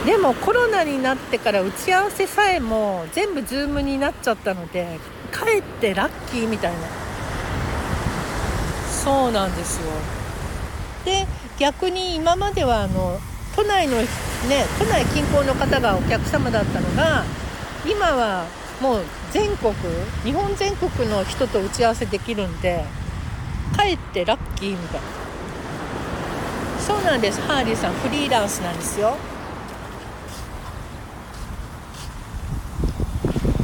A: でもコロナになってから打ち合わせさえも全部 Zoom になっちゃったのでかえってラッキーみたいな。そうなんですよ。で逆に今まではあの都内のね都内近郊の方がお客様だったのが今はもう全国日本全国の人と打ち合わせできるんでかえってラッキーみたいな。そうなんです。ハーリーさんフリーランスなんですよ。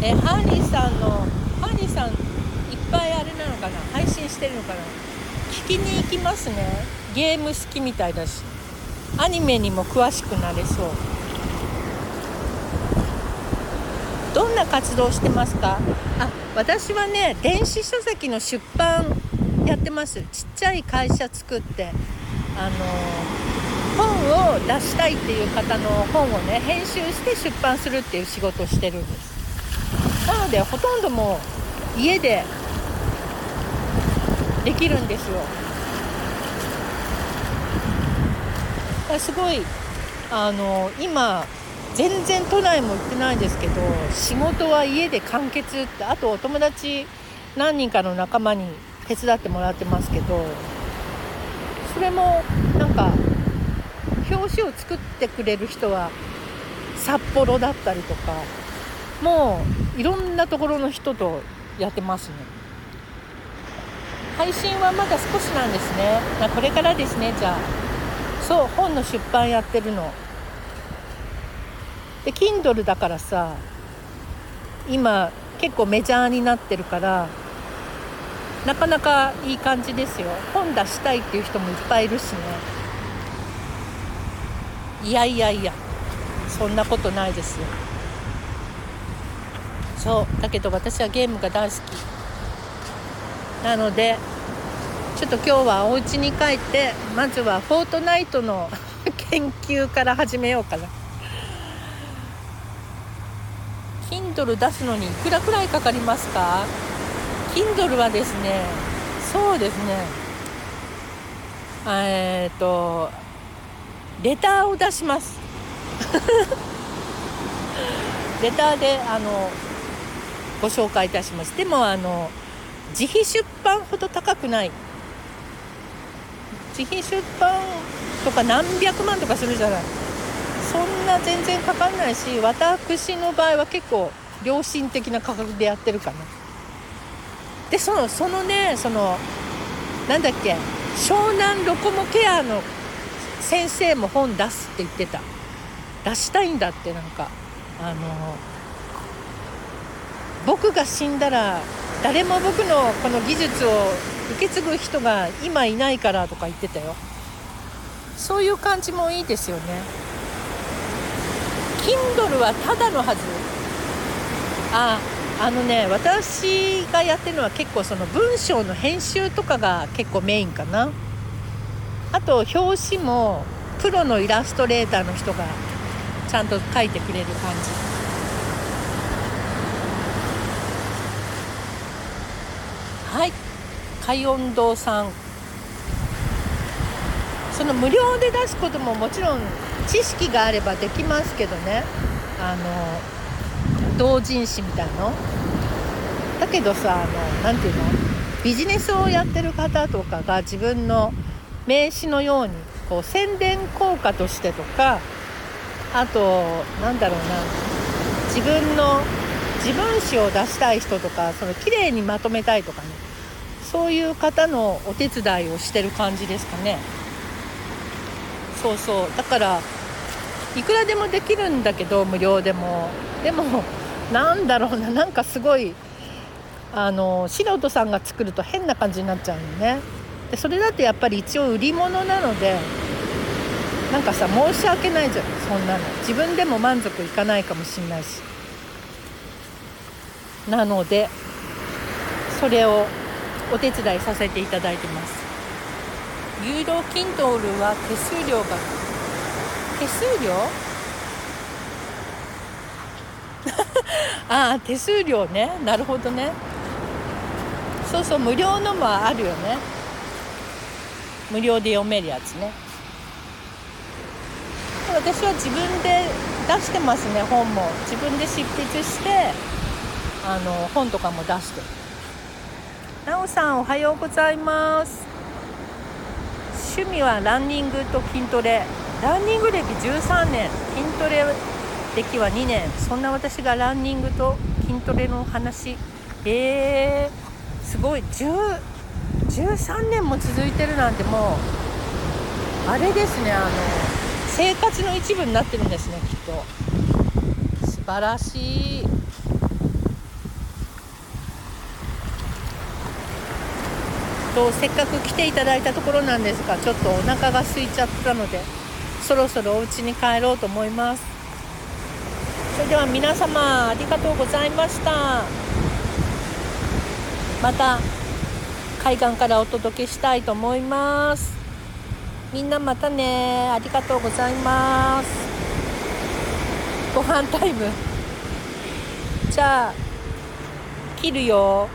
A: えハーリーさんのハーリーさんいっぱいあれなのかな？配信してるのかな？聞きに行きますね。ゲーム好きみたいだし。アニメにも詳しくなれそう。どんな活動してますか？あ私はね電子書籍の出版やってます。ちっちゃい会社作って。あの本を出したいっていう方の本をね編集して出版するっていう仕事をしてるんです。なのでほとんどもう家でできるんですよ。すごいあの今全然都内も行ってないんですけど仕事は家で完結ってあとお友達何人かの仲間に手伝ってもらってますけどそれもなんか表紙を作ってくれる人は札幌だったりとかもういろんなところの人とやってますね。配信はまだ少しなんですね。これからですねじゃあ。そう本の出版やってるの。で Kindle だからさ今結構メジャーになってるからなかなかいい感じですよ。本出したいっていう人もいっぱいいるしね。いやいやいやそんなことないですよ。そうだけど私はゲームが大好き。なのでちょっと今日はお家に帰ってまずはフォートナイトの *laughs* 研究から始めようかな。Kindle 出すのにいくらくらいかかりますか？Kindle はですねそうですね。えっ、とレターを出します。*laughs* レターであのご紹介いたします。でもあの自費出版ほど高くない。自費出版とか何百万とかするじゃない。そんな全然かかんないし私の場合は結構良心的な価格でやってるかな。でそのそのねそのなんだっけ湘南ロコモケアの先生も本出すって言ってた。出したいんだってなんか。あの僕が死んだら誰も僕のこの技術を受け継ぐ人が今いないからとか言ってたよ。そういう感じもいいですよね。Kindle はただのはず。ああのね私がやってるのは結構その文章の編集とかが結構メインかな。あと表紙もプロのイラストレーターの人がちゃんと描いてくれる感じ。はい。海音堂さん。その無料で出すことももちろん知識があればできますけどね。あの同人誌みたいの。だけどさ何て言うの？ビジネスをやってる方とかが自分の名刺のようにこう宣伝効果としてとかあとなんだろうな。自分の自分史を出したい人とかその綺麗にまとめたいとかね。そういう方のお手伝いをしてる感じですかね。そうそう。だからいくらでもできるんだけど無料でも。でもなんだろうな。なんかすごいあの素人さんが作ると変な感じになっちゃうのね。でそれだとやっぱり一応売り物なのでなんかさ申し訳ないじゃん。そんなの。自分でも満足いかないかもしんないし。なのでそれをお手伝いさせていただいてます。ユーロキントールは手数料が手数料？*laughs* ああ手数料ね。なるほどね。そうそう無料のもあるよね。無料で読めるやつね。私は自分で出してますね本も。自分で執筆してあの本とかも出して。なおさんおはようございます。趣味はランニングと筋トレ。ランニング歴13年筋トレ歴は2年。そんな私がランニングと筋トレの話。えー、すごい。10 13年も続いてるなんてもうあれですね。あの生活の一部になってるんですねきっと。素晴らしい。とせっかく来ていただいたところなんですがちょっとお腹が空いちゃったのでそろそろお家に帰ろうと思います。それでは皆様ありがとうございました。また海岸からお届けしたいと思います。みんなまたね。ありがとうございます。ご飯タイム。じゃあ切るよ。